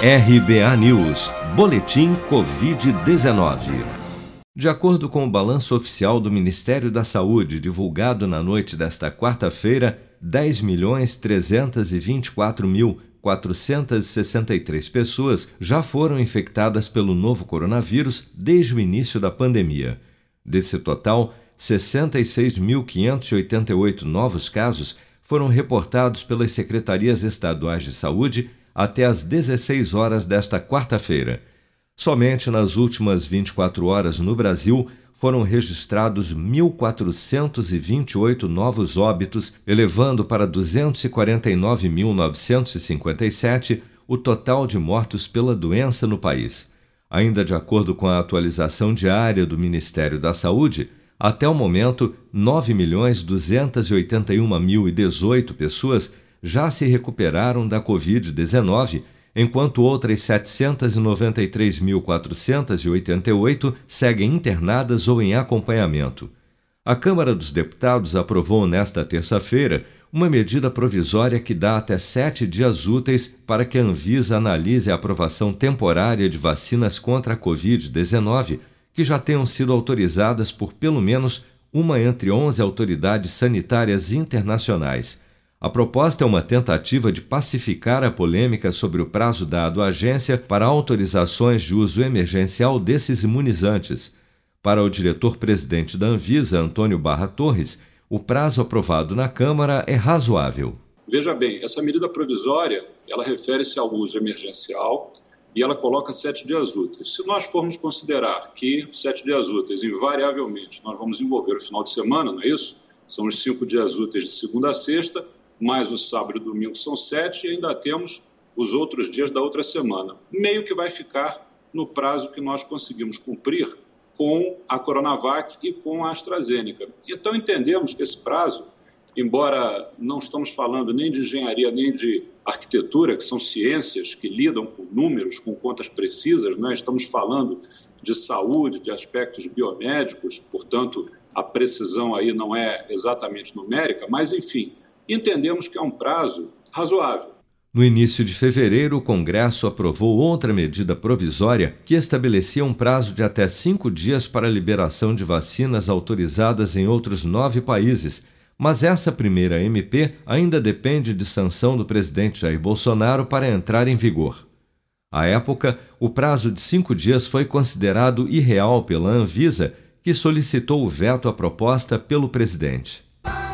RBA News, Boletim Covid-19. De acordo com o balanço oficial do Ministério da Saúde, divulgado na noite desta quarta-feira, 10.324.463 pessoas já foram infectadas pelo novo coronavírus desde o início da pandemia. Desse total, 66.588 novos casos foram reportados pelas secretarias estaduais de saúde até às 16 horas desta quarta-feira. Somente nas últimas 24 horas no Brasil foram registrados 1.428 novos óbitos, elevando para 249.957 o total de mortos pela doença no país. Ainda de acordo com a atualização diária do Ministério da Saúde, até o momento, 9.281.018 pessoas já se recuperaram da Covid-19, enquanto outras 793.488 seguem internadas ou em acompanhamento. A Câmara dos Deputados aprovou nesta terça-feira uma medida provisória que dá até sete dias úteis para que a Anvisa analise a aprovação temporária de vacinas contra a Covid-19 que já tenham sido autorizadas por pelo menos uma entre 11 autoridades sanitárias internacionais. A proposta é uma tentativa de pacificar a polêmica sobre o prazo dado à agência para autorizações de uso emergencial desses imunizantes. Para o diretor-presidente da Anvisa, Antônio Barra Torres, o prazo aprovado na Câmara é razoável. Veja bem, essa medida provisória, ela refere-se ao uso emergencial e ela coloca sete dias úteis. Se nós formos considerar que sete dias úteis, invariavelmente, nós vamos envolver o final de semana, não é isso? São os cinco dias úteis de segunda a sexta, mais o sábado e o domingo são sete, e ainda temos os outros dias da outra semana. Meio que vai ficar no prazo que nós conseguimos cumprir com a Coronavac e com a AstraZeneca. Então entendemos que esse prazo embora não estamos falando nem de engenharia nem de arquitetura, que são ciências que lidam com números, com contas precisas, né? estamos falando de saúde, de aspectos biomédicos, portanto, a precisão aí não é exatamente numérica, mas, enfim, entendemos que é um prazo razoável. No início de fevereiro, o Congresso aprovou outra medida provisória que estabelecia um prazo de até cinco dias para a liberação de vacinas autorizadas em outros nove países mas essa primeira MP ainda depende de sanção do presidente Jair Bolsonaro para entrar em vigor. À época, o prazo de cinco dias foi considerado irreal pela Anvisa, que solicitou o veto à proposta pelo presidente.